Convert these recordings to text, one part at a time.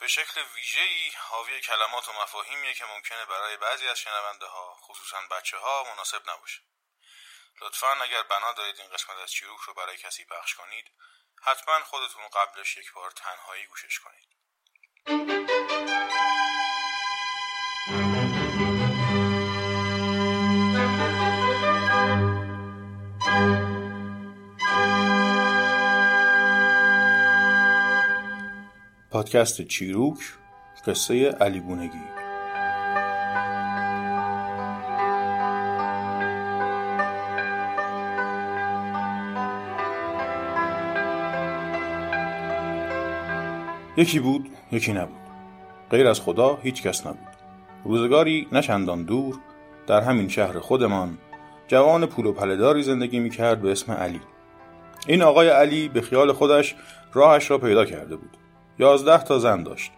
به شکل ویژه‌ای حاوی کلمات و مفاهیمیه که ممکنه برای بعضی از شنونده ها خصوصا بچه ها مناسب نباشه. لطفا اگر بنا دارید این قسمت از چیروک رو برای کسی پخش کنید حتما خودتون قبلش یک بار تنهایی گوشش کنید. پادکست چیروک قصه علی بونگی یکی بود یکی نبود. غیر از خدا هیچ کس نبود. روزگاری نچندان دور در همین شهر خودمان جوان پول و پلداری زندگی می کرد به اسم علی. این آقای علی به خیال خودش راهش را پیدا کرده بود. یازده تا زن داشت.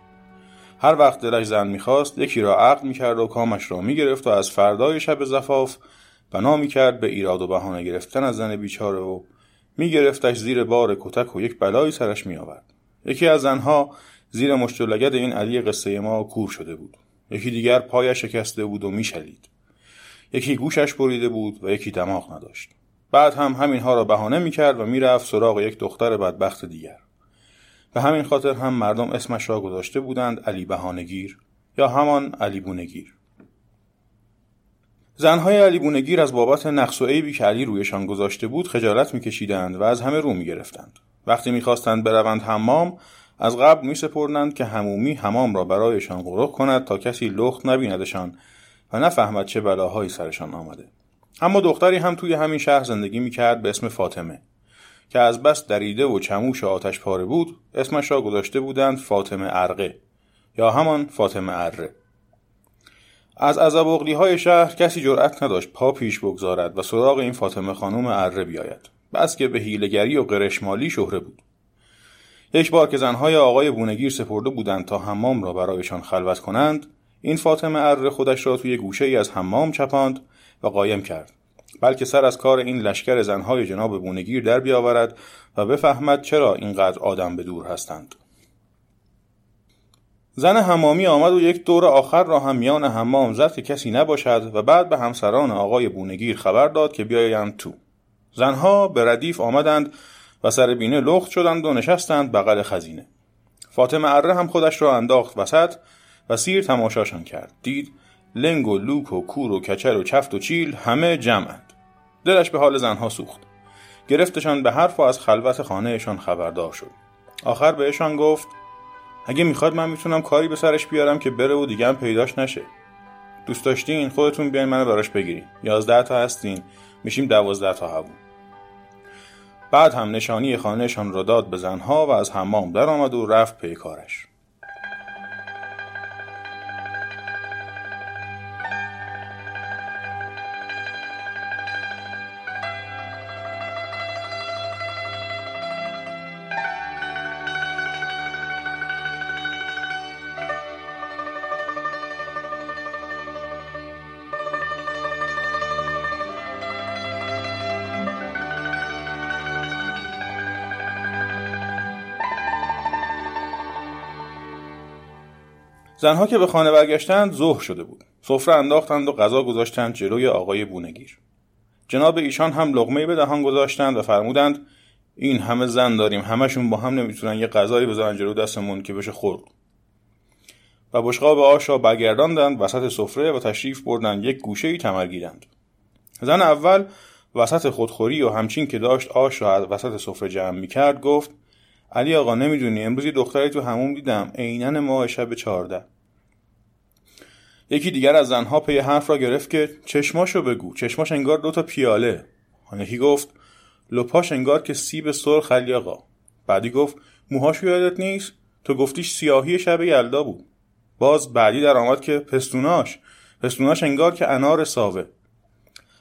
هر وقت دلش زن می‌خواست یکی را عقد می‌کرد و کامش را می‌گرفت و از فردای شب زفاف بنا می‌کرد به ایراد و بهانه گرفتن از زن بیچاره و میگرفتش زیر بار کتک و یک بلایی سرش میآورد. یکی از زنها زیر مشت و لگد این علی قصه ما کور شده بود. یکی دیگر پایش شکسته بود و میشلید. یکی گوشش بریده بود و یکی دماغ نداشت. بعد هم همینها را بهانه می‌کرد و می‌رفت سراغ یک دختر بدبخت دیگر. به همین خاطر هم مردم اسمش را گذاشته بودند علی بهانگیر یا همان علی بونگیر زنهای علی بونگیر از بابت نقص و عیبی که علی رویشان گذاشته بود خجالت میکشیدند و از همه رو می‌گرفتند. وقتی می‌خواستند بروند حمام از قبل میسپردند که همومی حمام را برایشان غرق کند تا کسی لخت نبیندشان و نفهمد چه بلاهایی سرشان آمده. اما دختری هم توی همین شهر زندگی می‌کرد به اسم فاطمه. که از بس دریده و چموش آتش پاره بود اسمش را گذاشته بودند فاطمه ارقه یا همان فاطمه اره از عذاب های شهر کسی جرأت نداشت پا پیش بگذارد و سراغ این فاطمه خانوم اره بیاید بس که به هیلگری و قرشمالی شهره بود. یک بار که زنهای آقای بونگیر سپرده بودند تا حمام را برایشان خلوت کنند این فاطمه اره خودش را توی گوشه ای از حمام چپاند و قایم کرد. بلکه سر از کار این لشکر زنهای جناب بونگیر در بیاورد و بفهمد چرا اینقدر آدم به دور هستند. زن حمامی آمد و یک دور آخر را هم میان حمام زد که کسی نباشد و بعد به همسران آقای بونگیر خبر داد که بیایند تو. زنها به ردیف آمدند و سر بینه لخت شدند و نشستند بغل خزینه. فاطمه اره هم خودش را انداخت وسط و سیر تماشاشان کرد. دید لنگ و لوک و کور و کچر و چفت و چیل همه جمعند. دلش به حال زنها سوخت. گرفتشان به حرف و از خلوت خانهشان خبردار شد. آخر بهشان گفت اگه می‌خواد من می‌تونم کاری به سرش بیارم که بره و دیگه هم پیداش نشه. دوست داشتین؟ خودتون بیاین منو براش بگیرین. یازده تا هستین. میشیم دوازده تا هبون بعد هم نشانی خانهشان را داد به زنها و از حمام در آمد و رفت پی کارش زنها که به خانه برگشتند ظهر شده بود. سفره انداختند و غذا گذاشتند جلوی آقای بونگیر. جناب ایشان هم لغمه به دهان گذاشتند و فرمودند این همه زن داریم همشون با هم نمی‌تونن یه غذایی بذارن جلو دستمون که بشه خورد و بشقاب آش را برگرداندند وسط سفره و تشریف بردند یک گوشه ای تمر گیرند. زن اول وسط خودخوری و همچین که داشت آش را از وسط سفره جمع می‌کرد گفت علی آقا نمی‌دونی. امروز یه دختری تو هموم دیدم. عینن ماه شب چهارده. یکی دیگر از زنها پی حرف را گرفت که چشماشو بگو. چشماش انگار دوتا پیاله. یکی گفت لپاش انگار که سیب سرخ علی آقا. بعدی گفت موهاشو یادت نیست؟ تو گفتیش سیاهی شب یلدا بود. باز بعدی در آمد که پستوناش. پستوناش انگار که انار ساوه.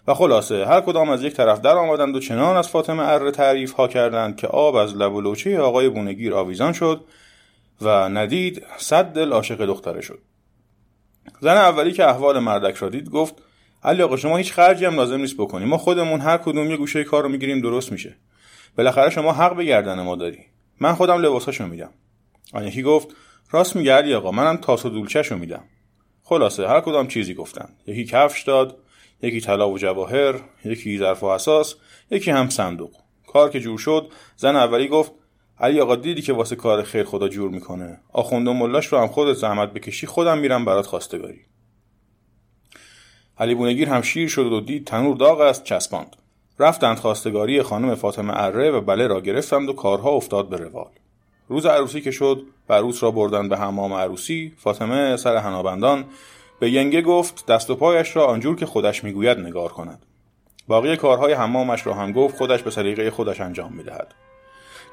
و خلاصه هر کدام از یک طرف در آمدند و چنان از فاطمه اره تعریف ها کردند که آب از لب و لوچه آقای بونگیر آویزان شد و ندید صد دل عاشق دختره شد. زن اولی که احوال مردک را دید گفت علی آقا شما هیچ خرجی هم لازم نیست بکنیم ما خودمون هر کدوم یه گوشه کار رو می‌گیریم درست میشه. بالاخره شما حق به گردن ما داری. من خودم لباساشو میدم. آن یکی گفت راست میگه علی آقا منم تاس و دولچهشو میدم. خلاصه هر کدام چیزی گفتن یکی کفش داد یکی طلا و جواهر یکی ظرف و اساس یکی هم صندوق. کار که جور شد زن اولی گفت علی آقا دیدی که واسه کار خیر خدا جور می‌کنه. آخوند و ملاش رو هم خودت زحمت بکشی خودم میرم برات خواستگاری. علی بونگیر هم شیر شد و دید تنور داغ است چسباند. رفتند خواستگاری خانم فاطمه اره و بله را گرفتند و کارها افتاد به روال. روز عروسی که شد عروس را بردند به حمام عروسی فاطمه سر هنابندان به ینگه گفت دست و پایش را آنجور که خودش می‌گوید نگار کند. باقی کارهای حمامش را هم گفت خودش به سلیقه خودش انجام می‌دهد.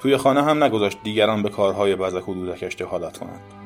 توی خانه هم نگذاشت دیگران به کارهای بزک و دودکش دخالت کنند.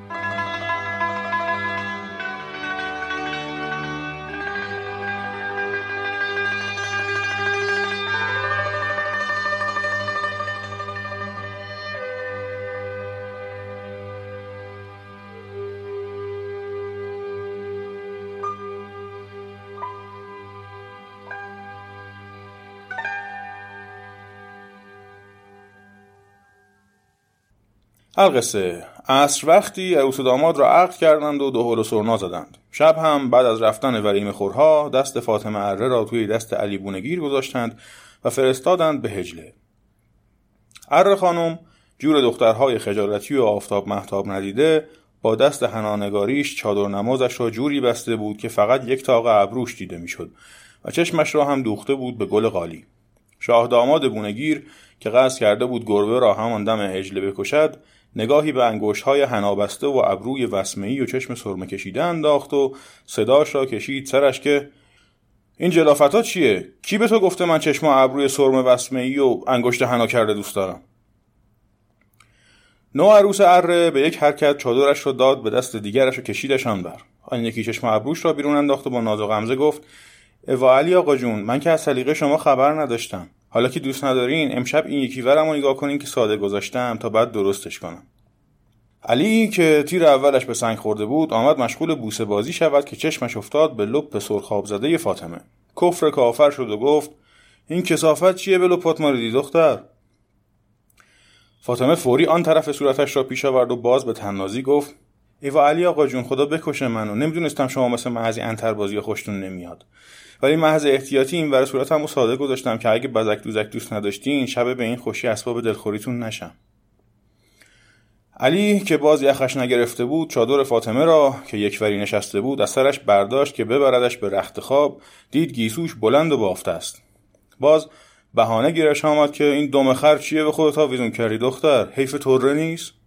القصه عصر وقتی عروس داماد را عقد کردند و دهل و سرنا زدند. شب هم بعد از رفتن وریم خورها دست فاطمه اره را توی دست علی بونگیر گذاشتند و فرستادند به هجله. اره خانم جور دخترهای خجالتی و آفتاب محتاب ندیده با دست هنانگاریش چادر نمازش را جوری بسته بود که فقط یک تاق ابروش دیده می‌شد و چشمش را هم دوخته بود به گل قالی شاه داماد بونگیر که قصد کرده بود گربه را همان دم هجله بکشد نگاهی به انگوش های هنابسته و ابروی وسمهی و چشم سرمه کشیده انداخت و صداش را کشید سرش که این جلافت چیه؟ کی به تو گفته من چشم و ابروی سرمه وسمهی و انگشت حنا کرده دوست دارم؟ نو عروس اره به یک حرکت چادرش را داد به دست دیگرش و کشیدشان بر آن یکی چشم ابروش را بیرون انداخت و با ناز و غمزه گفت اوا علی آقا جون من که از سلیقه شما خبر نداشتم حالا که دوست ندارین امشب این یکی ورم رو نگاه کنین که ساده گذاشتم تا بعد درستش کنم. علی که تیر اولش به سنگ خورده بود آمد مشغول بوسه بازی شود که چشمش افتاد به لپ سرخاب زده فاطمه. کفر کافر شد و گفت این کسافت چیه به لپات ماریدی دختر؟ فاطمه فوری آن طرف صورتش را پیش آورد و باز به تنازی گفت ایوا علی آقا جون خدا بکشه منو. نمی‌دونستم شما مثل محضی انتربازی خوشتون نمیاد. ولی محض احتیاطی این ور صورتمو ساده گذاشتم که اگه بزک دوزک دوست نداشتین شب به این خوشی اسباب دلخوریتون نشم. علی که باز یخش نگرفته بود چادر فاطمه را که یکوری نشسته بود از سرش برداشت که ببردش به رخت خواب دید گیسوش بلند و بافته است. باز بهانه گیرش آمد که این دم خر چیه به خودت آویزون کردی دختر؟ حیف طره نیست؟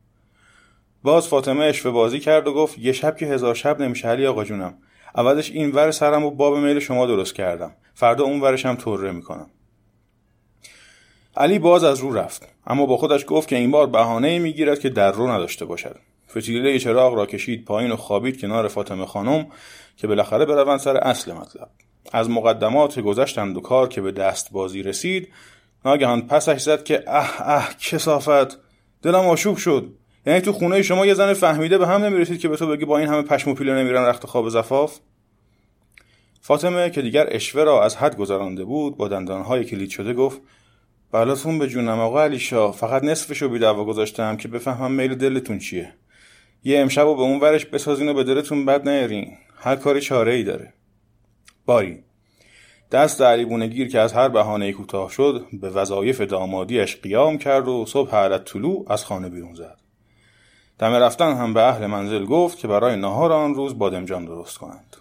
باز فاطمه اشوه بازی کرد و گفت یه شب که هزار شب نمیشه علی آقا جونم. عوضش این ور سرم و باب میل شما درست کردم. فردا اون ورش هم طره می‌کنم. علی باز از رو رفت. اما با خودش گفت که این بار بهانه می‌گیرد که در رو نداشته باشد. فتیله چراغ را کشید پایین و خوابید کنار فاطمه خانم که بالاخره بروند سر اصل مطلب. از مقدمات گذشتند و کار که به دست بازی رسید ناگهان پسش زد که اه اه کسافت! دلم آشوب شد! یعنی تو خونه شما یه زن فهمیده به هم نمی‌رسید که به تو بگی با این همه پشم و پیله نمیرن رخت خواب زفاف. فاطمه که دیگر اشوه را از حد گذرانده بود با دندانهای کلید شده گفت بلاتون به جونم آقا علی شا فقط نصفشو بی دعوا گذاشتم که بفهمم میل دلتون چیه. یه امشب و به اون ورش بسازین و به دلتون بد نیارین هر کاری چاره ای داره. باری. دست علی گیر که از هر بهانه کوتاه شد به وظایف دامادیش قیام کرد و صبح علت طلوع از خانه بیرون زد. دم رفتن هم به اهل منزل گفت که برای نهار آن روز بادمجان درست کنند.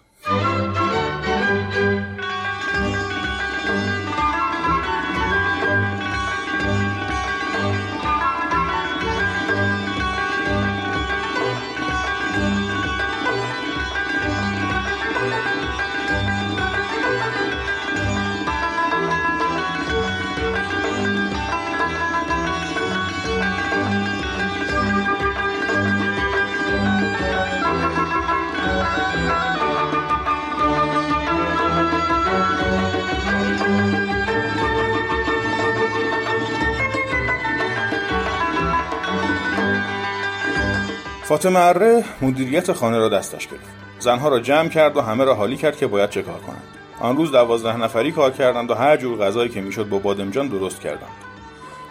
فاطمه اره مدیریت خانه را دستش گرفت. زنها را جمع کرد و همه را حالی کرد که باید چه کار کنند. آن روز دوازده نفری کار کردند و هر جور غذایی که می‌شد با بادمجان درست کردند.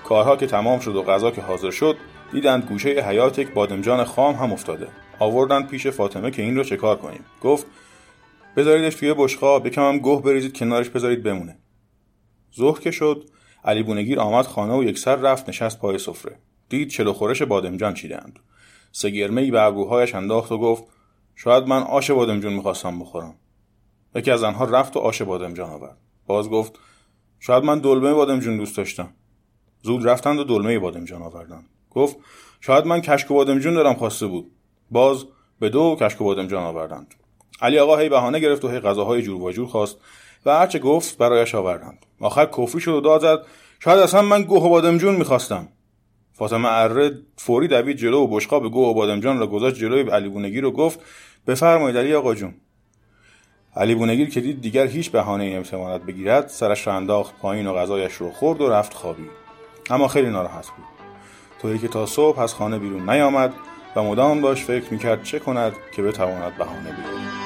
کارها که تمام شد و غذا که حاضر شد دیدند گوشه حیات یک بادمجان خام هم افتاده. آوردند پیش فاطمه که این رو چه کار کنیم. گفت بذاریدش توی بشقاب یکم هم گوه بریزید کنارش بذارید بمونه. ظهر که شد علی بونگیر آمد خانه و یک سر رفت نشست پای سفره. دید چلو خورش بادمجان چیدند سگرمه ای به ابروهایش انداخت و گفت شاید من آش بادمجون می‌خواستم بخورم. یکی از آنها رفت و آش بادمجان آورد. باز گفت شاید من دلمه بادمجون دوست داشتم. زود رفتند و دلمه بادمجان آوردند. گفت شاید من کشک و دارم خواسته بود. باز به دو کشک و بادمجان آوردند. علی آقا هی بهانه گرفت و هی غذاهای جور و جور خواست و هرچه گفت برایش آوردند. آخر کفری شد و داد زد شاید اصلا من گوه و بادمجون می‌خواستم. فاطمه اره فوری دوید جلو و بشقاب گوه و بادمجان را گذاشت جلوی علی بونگیر و گفت بفرمایید علی آقا جون. علی بونگیر که دید دیگر هیچ بهانه امتمانت بگیرد سرش را انداخت پایین و غذایش رو خورد و رفت خوابی. اما خیلی ناراحت بود. طوری که تا صبح از خانه بیرون نیامد و مدام باش فکر می‌کرد چه کند که بتواند بهانه بیارد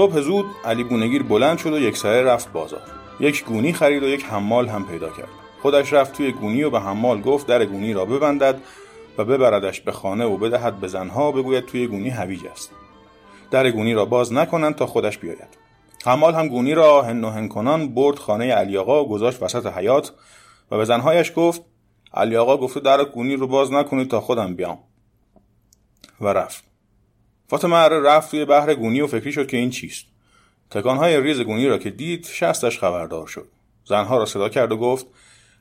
صبح زود علی بونگیر بلند شد و یک سره رفت بازار. یک گونی خرید و یک حمال هم پیدا کرد. خودش رفت توی گونی و به حمال گفت در گونی را ببندد و ببردش به خانه و بدهد به زنها بگوید توی گونی هویج است. در گونی را باز نکنند تا خودش بیاید. حمال هم گونی را هن کنان برد خانه علی آقا و گذاشت وسط حیات و به زنهایش گفت علی آقا گفته در گونی رو باز نکنید تا خودم بیام. و رفت. فاطمه اره رفت توی بحر گونی و فکری شد که این چیست. تکانهای ریز گونی را که دید شستش خبردار شد. زنها را صدا کرد و گفت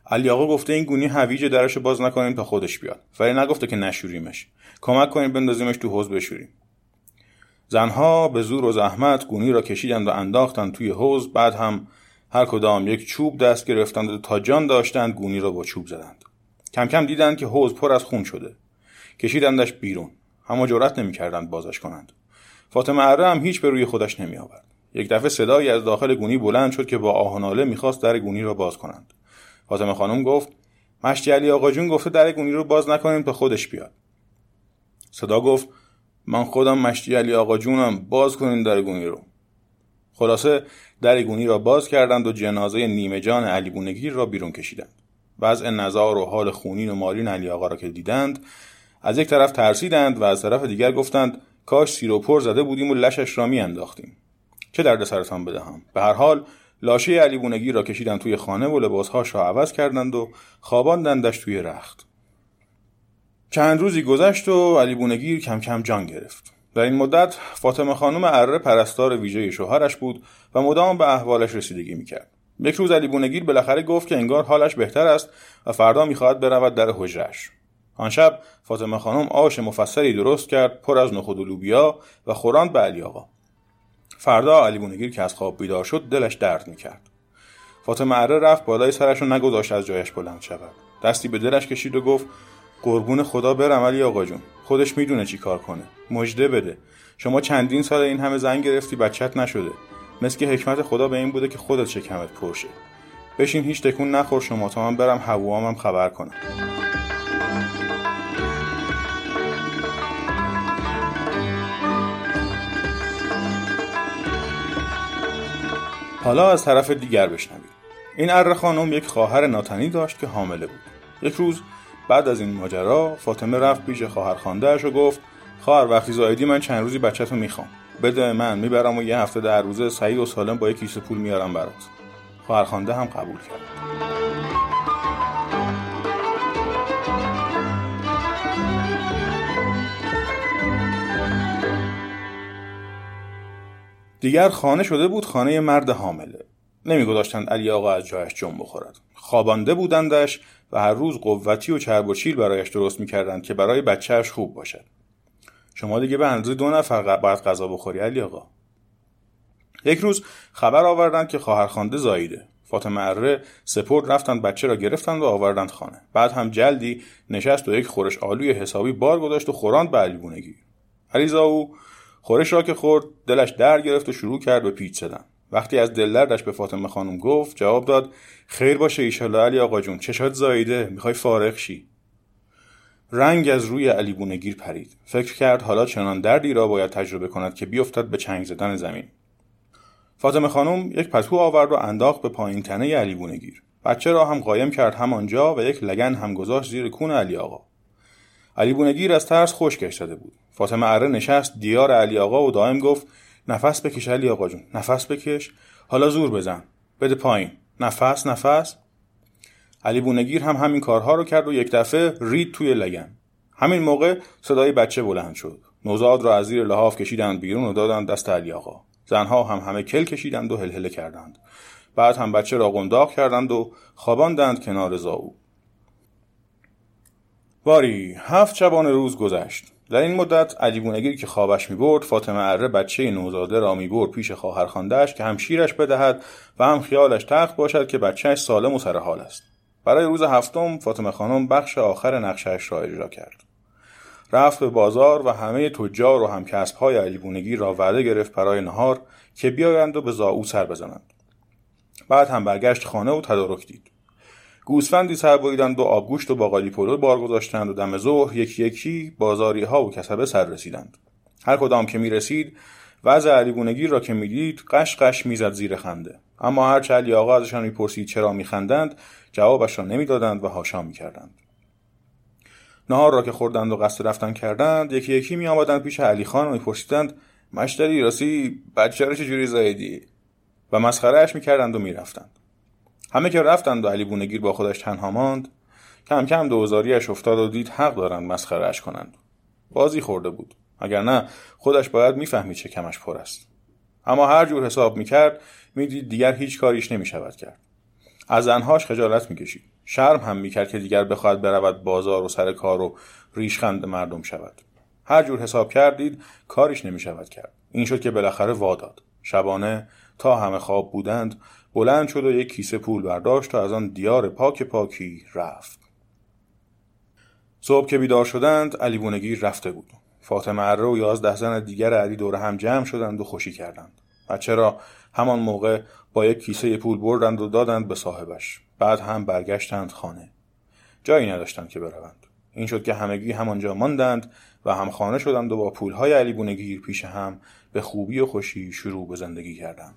علی آقا گفته این گونی هویج درش باز نکنیم تا خودش بیاد. ولی نگفته که نشوریمش. کمک کنیم بندازیمش تو حوز بشوریم. زنها به زور و زحمت گونی را کشیدند و انداختند توی حوز بعد هم هر کدام یک چوب دست گرفتند و تا جان داشتند گونی را با چوب زدند. کم کم دیدند که حوز پر از خون شده. کشیدندش بیرون. اما جرأت نمی‌کردند بازش کنند. فاطمه اره هم هیچ به روی خودش نمی آورد یک دفعه صدایی از داخل گونی بلند شد که با آهناله می‌خواست در گونی را باز کنند. فاطمه خانم گفت مشتی علی آقا جون گفته در گونی رو باز نکنیم تا خودش بیاد. صدا گفت من خودم مشتی علی آقا جونم باز کنین در گونی رو. خلاصه در گونی را باز کردند و جنازه نیمه جان علی بونگیر را بیرون کشیدند. وضع نزار و حال خونین و مالین علی آقا را که دیدند از یک طرف ترسیدند و از طرف دیگر گفتند کاش سیر و پر زده بودیم و لشش را انداختیم چه درد سرتان بدهم؟ به هر حال لاشه علی بونگی را کشیدند توی خانه و لباسهاش را عوض کردند و خواباندندش توی رخت. چند روزی گذشت و علی بونگیر کم کم جان گرفت. در این مدت فاطمه خانم اره پرستار ویژه شوهرش بود و مدام به احوالش رسیدگی می‌کرد. یک روز علی بونگیر بالاخره گفت که انگار حالش بهتر است و فردا می‌خواهد برود در حجرش آن شب فاطمه خانم آش مفصلی درست کرد پر از نخود و لوبیا و خوراند به علی آقا. فردا علی بونگیر که از خواب بیدار شد دلش درد می‌کرد. فاطمه اره رفت بالای سرش و نگذاشت از جایش بلند شود. دستی به دلش کشید و گفت قربون خدا برم علی آقا جون. خودش می‌دونه چی کار کنه. مجده بده. شما چندین سال این همه زن گرفتی بچت نشده. مثل که حکمت خدا به این بوده که خودت شکمت پرشه بشین هیچ تکون نخور شما تا من برم هوامم خبر کنم. حالا از طرف دیگر بشنوید این اره خانم یک خواهر ناتنی داشت که حامله بود. یک روز بعد از این ماجرا فاطمه رفت پیش خواهر خاندهش و گفت خواهر وقتی زایدی من چند روزی بچه‌تو می‌خوام. بده من می‌برم و یه هفته در روزه سعی و سالم با یک کیسه پول میارم برات خواهر خانده هم قبول کرد. دیگر خانه شده بود خانه مرد حامله. نمیگذاشتند علی آقا از جایش جنب بخورد. خوابانده بودندش و هر روز قوتی و چرب و چیل برایش درست می‌کردند که برای بچهش خوب باشد. شما دیگه به اندازه دو نفر باید غذا بخوری علی آقا. یک روز خبر آوردند که خواهرخوانده زاییده. فاطمه اره سپرد رفتند بچه را گرفتند و آوردند خانه. بعد هم جلدی نشست و یک خورش آلوی حسابی بار گذاشت و خوراند به علی علیزا او خورش را که خورد دلش در گرفت و شروع کرد به پیچ زدن. وقتی از دلدردش به فاطمه خانم گفت جواب داد خیر باشه ایشالله علی آقا جون چشات زاییده می‌خوای فارغ شی. رنگ از روی علی بونگیر پرید. فکر کرد حالا چنان دردی را باید تجربه کند که بیفتد به چنگ زدن زمین. فاطمه خانم یک پتو آورد و انداخت به پایین تنه علی بونگیر بچه را هم قایم کرد همانجا و یک لگن هم گذاشت زیر کون علی آقا. علی بونگیر از ترس خشکش شده بود. فاطمه اره نشست دیار علی آقا و دائم گفت نفس بکش علی آقا جون نفس بکش. حالا زور بزن. بده پایین. نفس نفس. علی بونگیر هم همین کارها رو کرد و یک دفعه رید توی لگن. همین موقع صدای بچه بلند شد. نوزاد را از زیر لحاف کشیدند بیرون و دادند دست علی آقا. زنها هم همه کل کشیدند و هلهله کردند. بعد هم بچه را قنداق کردند و خواباندند کنار زاو. باری هفت شبان روز گذشت. در این مدت علی بونگیر که خوابش می‌برد فاطمه اره بچه نوزاده را می‌برد پیش خواهر خاندهش که هم شیرش بدهد و هم خیالش تخت باشد که بچهش سالم و سرحال است. برای روز هفتم فاطمه خانم بخش آخر نقشش را اجرا کرد. رفت به بازار و همه تجار و همکسبهای علی بونگیر را وعده گرفت برای نهار که بیایند و به زاو سر بزنند. بعد هم برگشت خانه و تدارک دید. گوسفندی سر بریدند و آبگوشت و باقالی پلو بار گذاشتند و دم ظهر یکی یکی بازاری ها و کسبه سر رسیدند. هر کدام که می رسید وضع علی را که می‌دید قش قش می‌زد زیر خنده. اما هر علی آقا ازشان می‌پرسید چرا میخندند جوابش را نمی‌دادند و هاشا می‌کردند. نهار را که خوردند و قصد رفتن کردند یکی یکی می آمدند پیش علی خان و میپرسیدند مشتری راستی بچه را چجوری زایدی و مسخرهاش می‌کردند و می‌رفتند. همه که رفتند و علی بونگیر با خودش تنها ماند کم کم دوزاریش افتاد و دید حق دارند مسخرهاش کنند. بازی خورده بود. اگر نه خودش باید می‌فهمید چه کمش پر است. اما هر جور حساب می‌کرد می‌دید دیگر هیچ کاریش نمی‌شود کرد. از زنهاش خجالت می‌کشید. شرم هم می‌کرد که دیگر بخواهد برود بازار و سر کار و ریشخند مردم شود. هر جور حساب کردید کاریش نمی‌شود کرد. این شد که بالاخره واداد شبانه تا همه خواب بودند بلند شد و یک کیسه پول برداشت و از آن دیار پاک پاکی رفت. صبح که بیدار شدند علی بونگیر رفته بود. فاطمه اره و یازده زن دیگر علی دور هم جمع شدند و خوشی کردند. بچه را همان موقع با یک کیسه پول بردند و دادند به صاحبش. بعد هم برگشتند خانه. جایی نداشتند که بروند. این شد که همگی همانجا ماندند و هم خانه شدند و با پولهای علی بونگیر پیش هم به خوبی و خوشی شروع به زندگی کردند.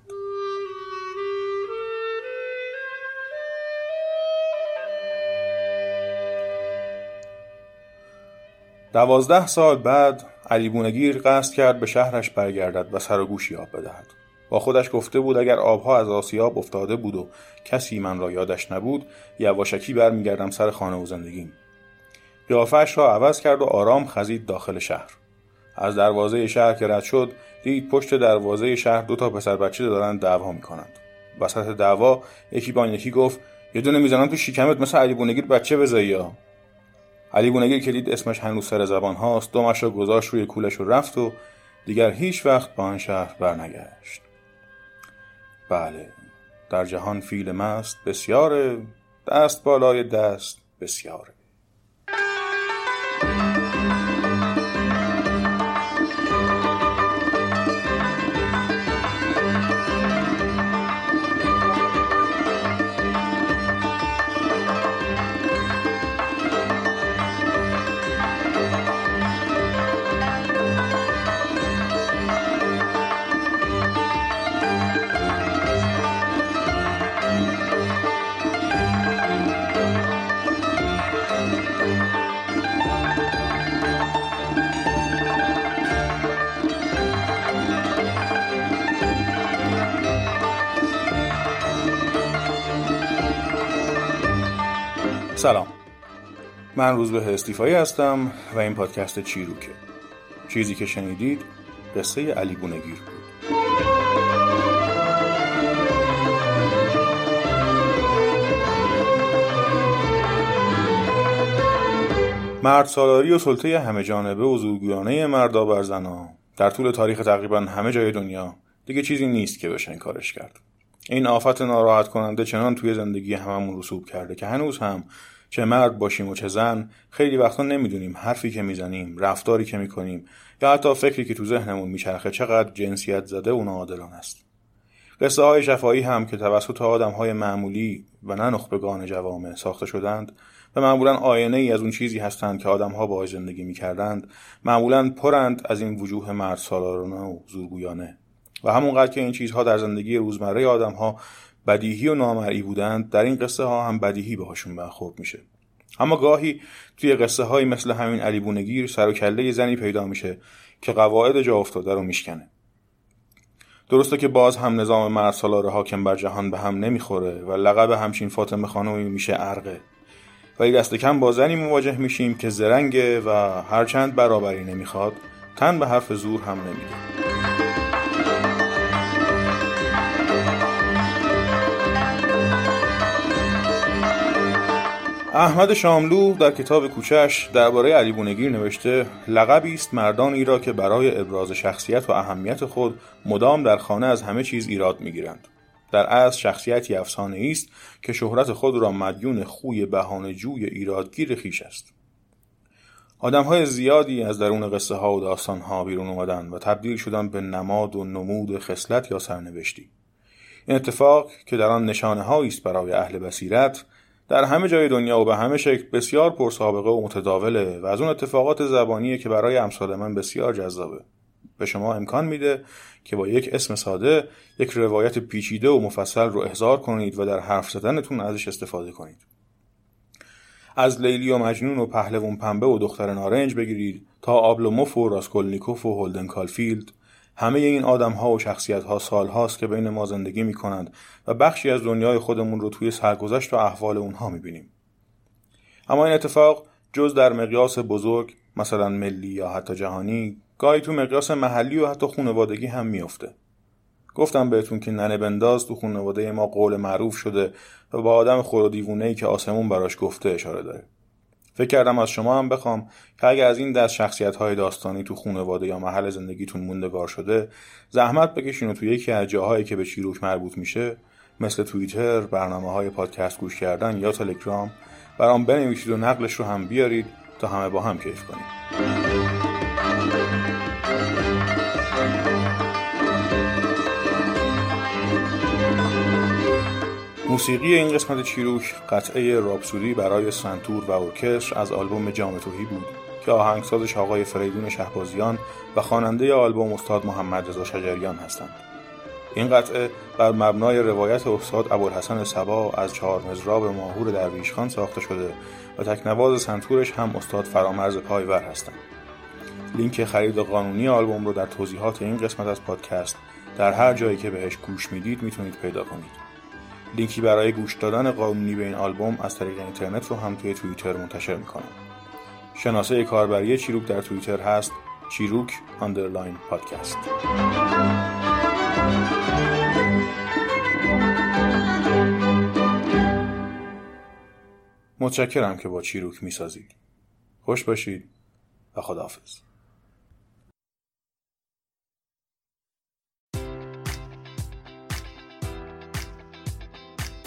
دوازده سال بعد علی بونگیر قصد کرد به شهرش برگردد و سر و گوشی آب بدهد. با خودش گفته بود اگر آبها از آسیاب افتاده بود و کسی من را یادش نبود یواشکی برمیگردم سر خانه و زندگیم. قیافش را عوض کرد و آرام خزید داخل شهر. از دروازه شهر که رد شد دید پشت دروازه شهر دو تا پسر بچه دارند دعوا می‌کنند. وسط دعوا یکی با یکی گفت یه دونه می‌زنن تو شکمت مثل علی بونگیر بچه بزایی علی بونگیر که دید اسمش هنوز سر زبان هاست. دومش را گذاشت روی کولش و رفت و دیگر هیچ وقت به آن شهر برنگشت. بله در جهان فیل مست بسیاره دست بالای دست بسیاره سلام. من روز به استیفایی هستم و این پادکست چیروکه. چیزی که شنیدید قصه علی گونگیر بود. مرد سالاری و سلطه همه جانبه و زورگویانه مردا بر زنا در طول تاریخ تقریبا همه جای دنیا دیگه چیزی نیست که بشه کارش کرد. این آفت ناراحت کننده چنان توی زندگی هممون رسوب کرده که هنوز هم چه مرد باشیم و چه زن خیلی وقتا نمی‌دونیم حرفی که می‌زنیم رفتاری که می‌کنیم یا حتی فکری که تو ذهنمون میچرخه چقدر جنسیت زده و ناعادلانه است. قصه های شفایی هم که توسط آدم های معمولی و نه نخبگان جوامع ساخته شدند و معمولا آینه ای از اون چیزی هستند که آدم ها زندگی می‌کردند معمولا پرند از این وجوه مرد سالارانه و زورگویانه. و همونقدر که این چیزها در زندگی روزمره آدم ها بدیهی و نامرئی بودند در این قصه ها هم بدیهی باهاشون برخورد میشه. اما گاهی توی قصه های مثل همین علی بونگیر سر و کله زنی پیدا میشه که قواعد جا افتاده رو میشکنه. درسته که باز هم نظام مرد سالار حاکم بر جهان به هم نمی‌خوره و لقب همچین فاطمه خانمی میشه ارقه ولی دست کم با زنی مواجه میشیم که زرنگه و هرچند برابری نمی‌خواد تن به حرف زور هم نمیده. احمد شاملو در کتاب کوچش درباره علی بونگیر نوشته لقبی است مردانی را که برای ابراز شخصیت و اهمیت خود مدام در خانه از همه چیز ایراد می‌گیرند. در اصل شخصیتی افسانه است که شهرت خود را مدیون خوی بهانه جوی ایرادگیر خیش است. آدم های زیادی از درون قصه ها و داستان ها بیرون اومدن و تبدیل شدن به نماد و نمود خصلت یا سرنوشتی. این اتفاق که در آن نشانه است برای اهل بصیرت در همه جای دنیا و به همه شکل بسیار پرسابقه و متداوله و از اون اتفاقات زبانیه که برای امثال من بسیار جذابه. به شما امکان میده که با یک اسم ساده یک روایت پیچیده و مفصل رو احضار کنید و در حرف زدنتون ازش استفاده کنید. از لیلی و مجنون و پهلوان پنبه و دختر نارنج بگیرید تا آبلوموف و راسکولنیکوف و هولدن کالفیلد همه این آدم ها و شخصیت ها سال هاست که بین ما زندگی می کنند و بخشی از دنیای خودمون رو توی سرگذشت و احوال اونها می بینیم. اما این اتفاق جز در مقیاس بزرگ مثلا ملی یا حتی جهانی گاهی تو مقیاس محلی و حتی خانوادگی هم میافته. گفتم بهتون که ننه بنداز تو خانواده ما قول معروف شده و با آدم خور و که آسمون براش گفته اشاره داره. فکر کردم از شما هم بخوام که اگر از این دست شخصیت های داستانی تو خانواده یا محل زندگیتون موندگار شده زحمت بکشین و تو یکی از جاهایی که به چیروک مربوط میشه مثل توییتر، برنامه های پادکست گوش کردن یا تلگرام برام بنویسید و نقلش رو هم بیارید تا همه با هم کیف کنیم. موسیقی این قسمت چیروک قطعه رابسودی برای سنتور و ارکستر از آلبوم جام تهی بود که آهنگسازش آقای فریدون شهبازیان و خواننده آلبوم استاد محمد رضا شجریان هستند. این قطعه بر مبنای روایت استاد ابوالحسن صبا از چهار مضراب ماهور درویشخان ساخته شده و تکنواز سنتورش هم استاد فرامرز پایور هستند. لینک خرید قانونی آلبوم رو در توضیحات این قسمت از پادکست در هر جایی که بهش گوش می‌دید می‌تونید پیدا کنید. لینکی برای گوش دادن قانونی به این آلبوم از طریق اینترنت رو هم توی توییتر منتشر می‌کنم شناسه کاربری چیروک در توییتر هست چیروک underline podcast متشکرم که با چیروک می‌سازید. خوش باشید و خداحافظ.